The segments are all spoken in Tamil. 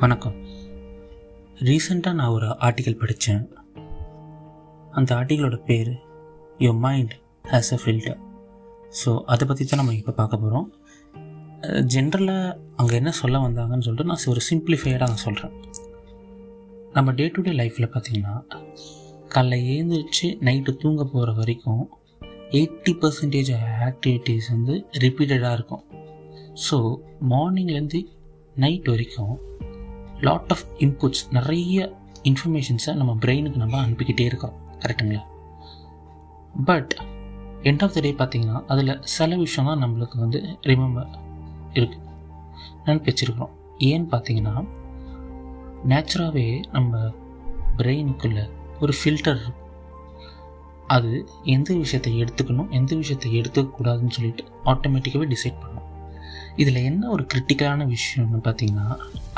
வணக்கம். ரீசெண்டாக நான் ஒரு ஆர்டிக்கல் படித்தேன் அந்த ஆர்டிக்கலோட பேர் your mind has a filter so அதை பற்றி தான் நம்ம இப்போ பார்க்க போகிறோம் ஜென்ரலாக அங்கே என்ன சொல்ல வந்தாங்கன்னு சொல்லிட்டு நான் ஒரு சிம்பிளிஃபைடாக நான் சொல்கிறேன் நம்ம டே டு டே லைஃப்பில் பார்த்திங்கன்னா காலைல ஏந்திரிச்சு நைட்டு தூங்க போகிற வரைக்கும் எயிட்டி பர்சன்டேஜ் ஆக்டிவிட்டீஸ் வந்து ரிப்பீட்டடாக இருக்கும். ஸோ மார்னிங்லேருந்து நைட் வரைக்கும் லாட் ஆஃப் இன்புட்ஸ் நிறைய இன்ஃபர்மேஷன்ஸை நம்ம பிரெயினுக்கு நம்ம அனுப்பிக்கிட்டே இருக்கோம் கரெக்டுங்களா but end of the day பார்த்தீங்கன்னா அதில் சில விஷயம் தான் நம்மளுக்கு வந்து ரிமெம்பர் இருக்கு. நினைப்பு வச்சுருக்கிறோம் ஏன்னு பார்த்தீங்கன்னா நேச்சுராகவே நம்ம பிரெயினுக்குள்ள ஒரு ஃபில்டர் அது எந்த விஷயத்தை எடுத்துக்கணும் எந்த விஷயத்தை எடுத்துக்கக்கூடாதுன்னு சொல்லிட்டு ஆட்டோமேட்டிக்காகவே டிசைட் பண்ணும். இதில் என்ன ஒரு கிரிட்டிக்கலான விஷயம்னு பார்த்தீங்கன்னா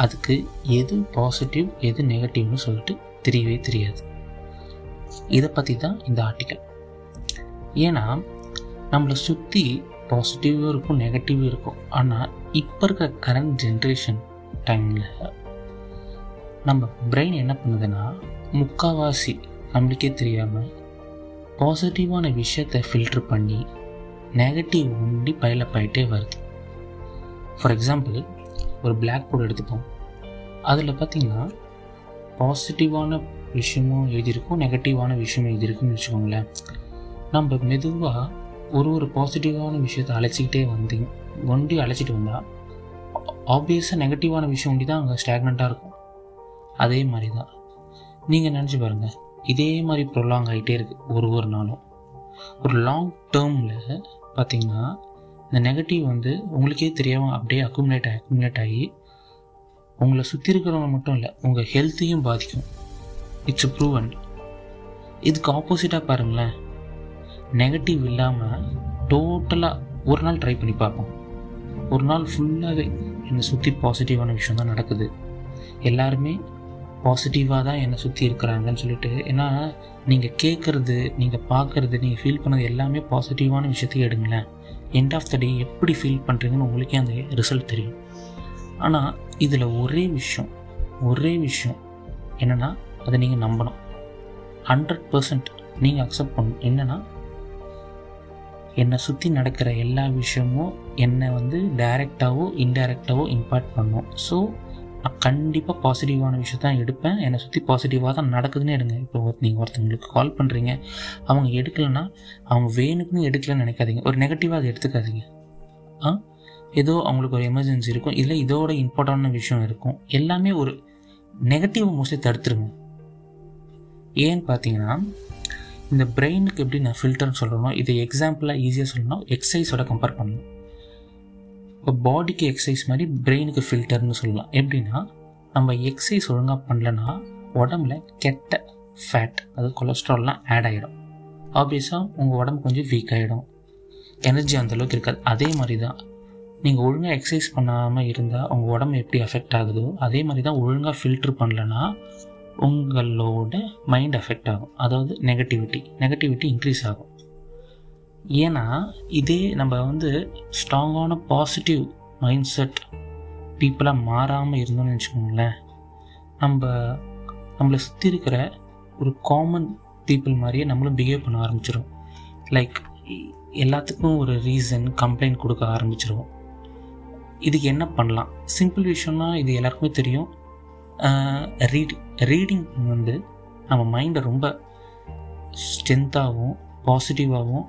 அதுக்கு எது பாசிட்டிவ் எது நெகட்டிவ்னு சொல்லிட்டு தெரியவே தெரியாது. இதை பற்றி தான் இந்த ஆர்டிக்கல் ஏன்னா நம்மளை சுற்றி பாசிட்டிவும் இருக்கும் நெகட்டிவும் இருக்கும். ஆனால் இப்போ இருக்க கரண்ட் ஜென்ரேஷன் டைமில் நம்ம பிரெயின் என்ன பண்ணுதுன்னா முக்காவாசி நம்மளுக்கே தெரியாமல் பாசிட்டிவான விஷயத்தை ஃபில்ட்ரு பண்ணி நெகட்டிவ் ஒண்டி பயிலப்பாயிட்டே ஆகிட்டே வருது. ஃபார் எக்ஸாம்பிள் ஒரு பிளாக் போர்டு எடுத்துப்போம். அதில் பார்த்திங்கன்னா பாசிட்டிவான விஷயமும் எழுதியிருக்கும் நெகட்டிவான விஷயமும் எழுதியிருக்குன்னு வச்சுக்கோங்களேன். நம்ம மெதுவாக ஒரு ஒரு பாசிட்டிவான விஷயத்தை அழைச்சிக்கிட்டே வந்து ஒண்டி அழைச்சிட்டு வந்தால் ஆப்வியஸாக நெகட்டிவான விஷயம் ஒண்டி தான் அங்கே ஸ்டாக்னண்ட்டாக இருக்கும். அதே மாதிரி தான். நீங்கள் நினச்சி பாருங்கள் இதே மாதிரி ப்ரொலாங் ஆகிட்டே இருக்குது ஒரு ஒரு நாளும். ஒரு லாங் டேர்மில் பார்த்தீங்கன்னா இந்த நெகட்டிவ் வந்து உங்களுக்கே தெரியாமல் அப்படியே அக்குமுலேட் ஆகி அக்குமுலேட் ஆகி உங்களை சுற்றி இருக்கிறவங்க மட்டும் இல்லை உங்கள் ஹெல்த்தையும் பாதிக்கும். இட்ஸ் ப்ரூவன் இதுக்கு ஆப்போசிட்டாக பாருங்களேன். நெகட்டிவ் இல்லாமல் டோட்டலாக ஒரு நாள் ட்ரை பண்ணி பார்ப்போம். ஒரு நாள் ஃபுல்லாகவே என்னை சுற்றி பாசிட்டிவான விஷயம் தான் நடக்குது. எல்லாருமே பாசிட்டிவாக தான் என்னை சுற்றி இருக்கிறாங்கன்னு சொல்லிட்டு ஏன்னா நீங்கள் கேட்குறது நீங்கள் பார்க்குறது நீங்கள் ஃபீல் பண்ணது எல்லாமே பாசிட்டிவான விஷயத்தையும் எடுங்களேன். எண்ட் ஆஃப் த டே எப்படி ஃபீல் பண்ணுறீங்கன்னு உங்களுக்கே அந்த ரிசல்ட் தெரியும். ஆனால் இதில் ஒரே விஷயம் ஒரே விஷயம் என்னென்னா அதை நீங்கள் நம்பணும். ஹண்ட்ரட் பர்சன்ட் நீங்கள் அக்செப்ட் பண்ணணும். என்னென்னா என்னை சுற்றி நடக்கிற எல்லா விஷயமும் என்னை வந்து டைரெக்டாகவோ இன்டைரக்டாகவோ இம்பேக்ட் பண்ணும். ஸோ நான் கண்டிப்பாக பாசிட்டிவான விஷயம் தான் எடுப்பேன். என்னை சுற்றி பாசிட்டிவாக தான் நடக்குதுன்னு எடுங்க இப்போ நீங்கள் ஒருத்தவங்களுக்கு கால் பண்ணுறீங்க அவங்க எடுக்கலைன்னா அவங்க வேணுக்குன்னு எடுக்கலன்னு நினைக்காதீங்க. ஒரு நெகட்டிவாக அதை எடுத்துக்காதீங்க. ஆ? ஏதோ அவங்களுக்கு ஒரு எமர்ஜென்சி இருக்கும். இல்லை இதோட இம்பார்ட்டண்டான விஷயம் இருக்கும். எல்லாமே ஒரு நெகட்டிவ் மோஸ்ட்லி தடுத்துருங்க. ஏன்னு பார்த்தீங்கன்னா இந்த பிரெயினுக்கு எப்படி நான் ஃபில்டர்னு சொல்லணும்? இதை எக்ஸாம்பிளாக ஈஸியாக சொல்லணும் எக்ஸசைஸோட கம்பேர் பண்ணணும். இப்போ பாடிக்கு எக்ஸசைஸ் மாதிரி பிரெயினுக்கு ஃபில்டர்னு சொல்லலாம். எப்படின்னா நம்ம எக்ஸசைஸ் ஒழுங்காக பண்ணலன்னா உடம்புல கெட்ட ஃபேட் அதாவது கொலஸ்ட்ரால்லாம் ஆட் ஆகிடும் ஆப்வியஸாக உங்கள் உடம்பு கொஞ்சம் வீக் ஆகிடும் எனர்ஜி அந்தளவுக்கு இருக்காது. அதே மாதிரி தான் நீங்கள் ஒழுங்காக எக்ஸசைஸ் பண்ணாமல் இருந்தால் உங்கள் உடம்பு எப்படி அஃபெக்ட் ஆகுதோ அதே மாதிரி தான் ஒழுங்காக ஃபில்ட்ரு பண்ணலன்னா உங்களோட மைண்ட் அஃபெக்ட் ஆகும். அதாவது நெகட்டிவிட்டி நெகட்டிவிட்டி இன்க்ரீஸ் ஆகும். ஏன்னா இதே நம்ம வந்து ஸ்ட்ராங்கான பாசிட்டிவ் மைண்ட் செட் பீப்புளாக மாறாமல் இருந்தோம்னு வச்சுக்கோங்களேன் நம்ம நம்மளை சுற்றி இருக்கிற ஒரு காமன் பீப்புள் மாதிரியே நம்மளும் பிஹேவ் பண்ண ஆரம்பிச்சிடும் லைக் எல்லாத்துக்கும் ஒரு ரீசன் கம்ப்ளைண்ட் கொடுக்க ஆரம்பிச்சிருவோம் இதுக்கு என்ன பண்ணலாம்? சிம்பிள் விஷயம்னா இது எல்லாருக்குமே தெரியும். ரீடிங் ரீடிங் வந்து நம்ம மைண்டை ரொம்ப ஸ்ட்ரென்த்தாகவும் பாசிட்டிவாகவும்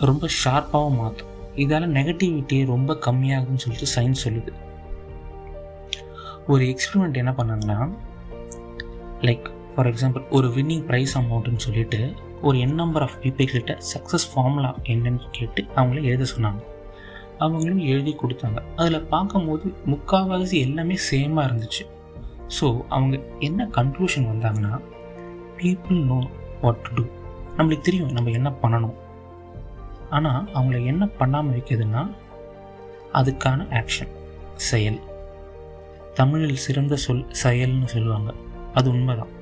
ரொம்ப ஷார்ப்பாகவும் மாற்றும் இதால் நெகட்டிவிட்டி ரொம்ப கம்மியாகுதுன்னு சொல்லிட்டு சயின்ஸ் சொல்லுது. ஒரு எக்ஸ்பிரிமெண்ட் என்ன பண்ணாங்கன்னா லைக் ஃபார் எக்ஸாம்பிள் ஒரு வின்னிங் ப்ரைஸ் அமௌண்ட்டுன்னு சொல்லிட்டு ஒரு என் நம்பர் ஆஃப் பீப்புள்கிட்ட சக்ஸஸ் ஃபார்முலா என்னன்னு கேட்டு அவங்கள எழுத சொன்னாங்க. அவங்களும் எழுதி கொடுத்தாங்க. அதில் பார்க்கும்போது முக்கால்வாசி எல்லாமே சேமாக இருந்துச்சு. ஸோ அவங்க என்ன கன்க்ளூஷன் வந்தாங்கன்னா people know what to do நம்மளுக்கு தெரியும் நம்ம என்ன பண்ணணும். ஆனால் அவங்கள என்ன பண்ணாமல் வைக்குதுன்னா அதுக்கான ஆக்ஷன் செயல். தமிழில் சிறந்த சொல் செயல்னு சொல்லுவாங்க. அது உண்மைதான்.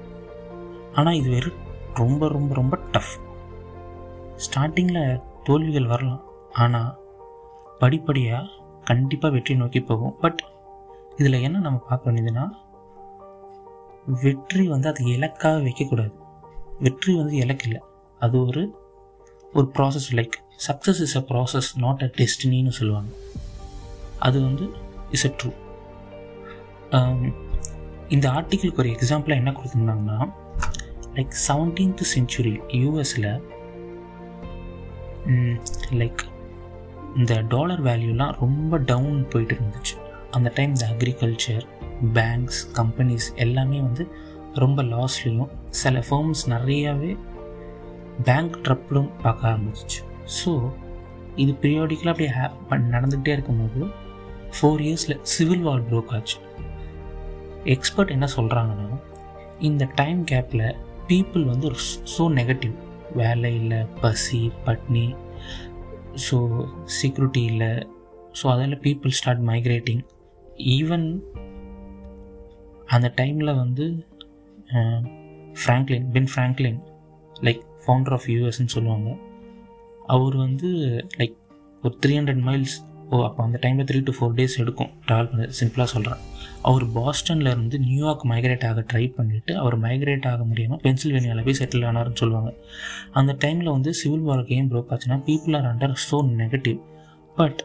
ஆனால் இது வெறும் ரொம்ப ரொம்ப ரொம்ப டஃப் ஸ்டார்டிங்கில் தோல்விகள் வரலாம். ஆனால் படிப்படியாக கண்டிப்பாக வெற்றி நோக்கி போகும். பட் இதில் என்ன நம்ம பார்க்க வேண்டியதுன்னா வெற்றி வந்து அது இலக்காக வைக்கக்கூடாது. வெற்றி வந்து இலக்கு இல்லை அது ஒரு ஒரு process like success is a process not a டெஸ்டினின்னு சொல்லுவாங்க. அது வந்து இஸ் அ ட்ரூ இந்த ஆர்டிக்கிளுக்கு ஒரு எக்ஸாம்பிளாக என்ன கொடுத்துருந்தாங்கன்னா லைக் செவன்டீன்த் செஞ்சுரி யூஎஸில் லைக் இந்த டாலர் வேல்யூலாம் ரொம்ப டவுன் போயிட்டு இருந்துச்சு. அந்த டைம் இந்த அக்ரிகல்ச்சர் பேங்க்ஸ் கம்பெனிஸ் எல்லாமே வந்து ரொம்ப லாஸ்லேயும் சில ஃபேர்ம்ஸ் நிறையாவே பேங்க் ட்ரப்லும் பார்க்க ஆரம்பிச்சிச்சு. ஸோ இது பீரியாடிக்கலாக அப்படியே ஹே நடந்துகிட்டே இருக்கும்போது ஃபோர் இயர்ஸில் சிவில் வார் ப்ரோக் ஆச்சு. எக்ஸ்பர்ட் என்ன சொல்கிறாங்கன்னா இந்த டைம் கேப்பில் பீப்புள் வந்து ஸோ நெகட்டிவ் வேலை இல்லை பசி பட்னி ஸோ செக்யூரிட்டி இல்லை ஸோ அதில் பீப்புள் ஸ்டார்ட் மைக்ரேட்டிங் ஈவன் அந்த டைமில் வந்து Franklin Ben Franklin like founder of யூஎஸ்ன்னு சொல்லுவாங்க. அவர் வந்து லைக் ஒரு த்ரீ ஹண்ட்ரட் மைல்ஸ் ஓ அப்போ அந்த டைமில் த்ரீ டு ஃபோர் டேஸ் எடுக்கும். ட்ராவல் பண்ண சிம்பிளாக சொல்கிறேன் அவர் பாஸ்டனில் இருந்து நியூயார்க் மைக்ரேட் ஆக ட்ரை பண்ணிவிட்டு அவர் மைக்ரேட் ஆக முடியாமல் பென்சில்வேனியாவில் போய் செட்டில் ஆனார்னு சொல்லுவாங்க. அந்த டைமில் வந்து சிவில் வார்க்கு ஏன் ப்ரோக் ஆச்சுன்னா people are under so negative but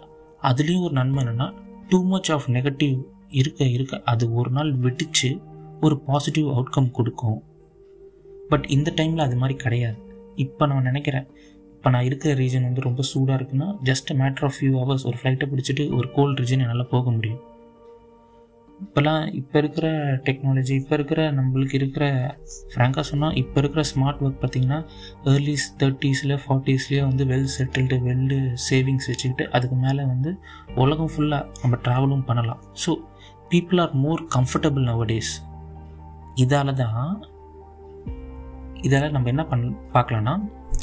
அதுலேயும் ஒரு நன்மை என்னென்னா டூ மச் ஆஃப் நெகட்டிவ் இருக்க இருக்க அது ஒரு நாள் வெடித்து ஒரு பாசிட்டிவ் அவுட்கம் கொடுக்கும். பட் இந்த டைமில் அது மாதிரி கிடையாது. இப்போ நான் நினைக்கிறேன் இப்போ நான் இருக்கிற ரீஜன் வந்து ரொம்ப சூடாக இருக்குன்னா just matter of few hours ஒரு ஃப்ளைட்டை பிடிச்சிட்டு ஒரு கோல்டு ரீஜன் என்னால் போக முடியும். இப்போல்லாம் இப்போ இருக்கிற டெக்னாலஜி இப்போ இருக்கிற நம்மளுக்கு இருக்கிற ஃப்ராங்காக சொன்னால் இப்போ இருக்கிற ஸ்மார்ட் ஒர்க் பார்த்திங்கன்னா ஏர்லிஸ் தேர்ட்டிஸில் ஃபார்ட்டிஸ்லேயே வந்து வெல் செட்டில்டு வெல் சேவிங்ஸ் வச்சுக்கிட்டு அதுக்கு மேலே வந்து உலகம் ஃபுல்லாக நம்ம ட்ராவலும் பண்ணலாம். So people are more comfortable nowadays இதால் தான் இதால் நம்ம என்ன பண்ண பார்க்கலான்னா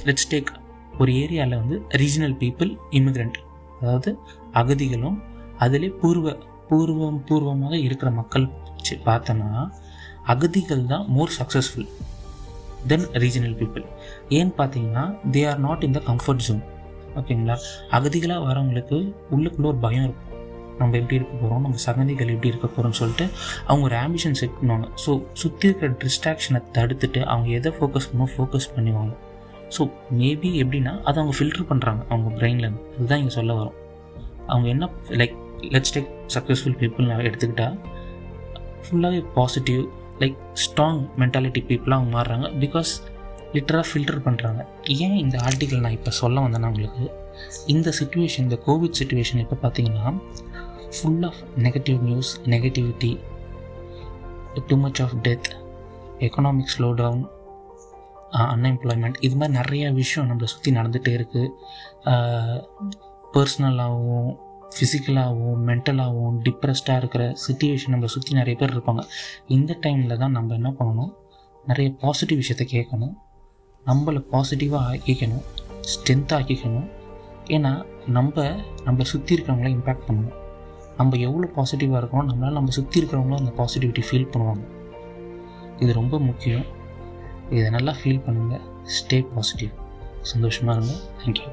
லெட்ஸ் டேக் ஒரு ஏரியாவில் வந்து ரீஜனல் பீப்புள் இமிக்ரெண்ட் அதாவது அகதிகளும் அதிலே பூர்வ பூர்வம் பூர்வமாக இருக்கிற மக்கள் பார்த்தோன்னா அகதிகள் தான் more successful then regional people ஏன்னு பார்த்தீங்கன்னா they are not in the comfort zone ஓகேங்களா அகதிகளாக வரவங்களுக்கு உள்ளுக்குள்ளே ஒரு பயம் இருக்கும். நம்ம எப்படி இருக்க போகிறோம் நம்ம சகதிகள் எப்படி இருக்க போகிறோம்னு சொல்லிட்டு அவங்க ஒரு ஆம்பிஷன் செட் பண்ணுவாங்க. ஸோ சுற்றி இருக்கிற டிஸ்ட்ராக்ஷனை தடுத்துட்டு அவங்க எதை ஃபோக்கஸ் பண்ணணும் ஃபோக்கஸ் பண்ணுவாங்க ஸோ மேபி எப்படின்னா அதை அவங்க ஃபில்டர் பண்ணுறாங்க அவங்க பிரெயின்லேருந்து அதுதான் இங்கே சொல்ல வரும். அவங்க என்ன like let's take successful people எடுத்துக்கிட்டால் ஃபுல்லாகவே பாசிட்டிவ் லைக் ஸ்ட்ராங் மென்டாலிட்டி பீப்புளாக அவங்க மாறுறாங்க பிகாஸ் லிட்டராக ஃபில்டர் பண்ணுறாங்க ஏன் இந்த ஆர்டிக்கல் நான் இப்போ சொல்ல வந்தேன்னா உங்களுக்கு இந்த சுச்சுவேஷன் இந்த கோவிட் சுச்சுவேஷன் இப்போ பார்த்தீங்கன்னா full of negative news negativity too much of death economic slow down unemployment இது மாதிரி நிறையா விஷயம் நம்மளை சுற்றி நடந்துகிட்டே இருக்குது பர்சனலாகவும் ஃபிசிக்கலாகவும் மென்டலாகவும் டிப்ரெஸ்டாக இருக்கிற சுச்சுவேஷன் நம்மளை சுற்றி நிறைய பேர் இருப்பாங்க. இந்த டைமில் தான் நம்ம என்ன பண்ணணும்? நிறைய பாசிட்டிவ் விஷயத்த கேட்கணும். நம்மளை பாசிட்டிவாக ஆக்கிக்கணும். ஸ்ட்ரென்த்தாக ஆக்கிக்கணும். ஏன்னா நம்ம நம்மளை சுற்றி இருக்கிறவங்கள இம்பேக்ட் பண்ணணும். நம்ம எவ்வளோ பாசிட்டிவாக இருக்கணும் நம்மளால் நம்ம சுற்றி இருக்கிறவங்களும் அந்த பாசிட்டிவிட்டி ஃபீல் பண்ணுவாங்க. இது ரொம்ப முக்கியம். இதை நல்லா ஃபீல் பண்ணுங்கள் ஸ்டே பாசிட்டிவ் சந்தோஷமாக இருங்க. தேங்க்யூ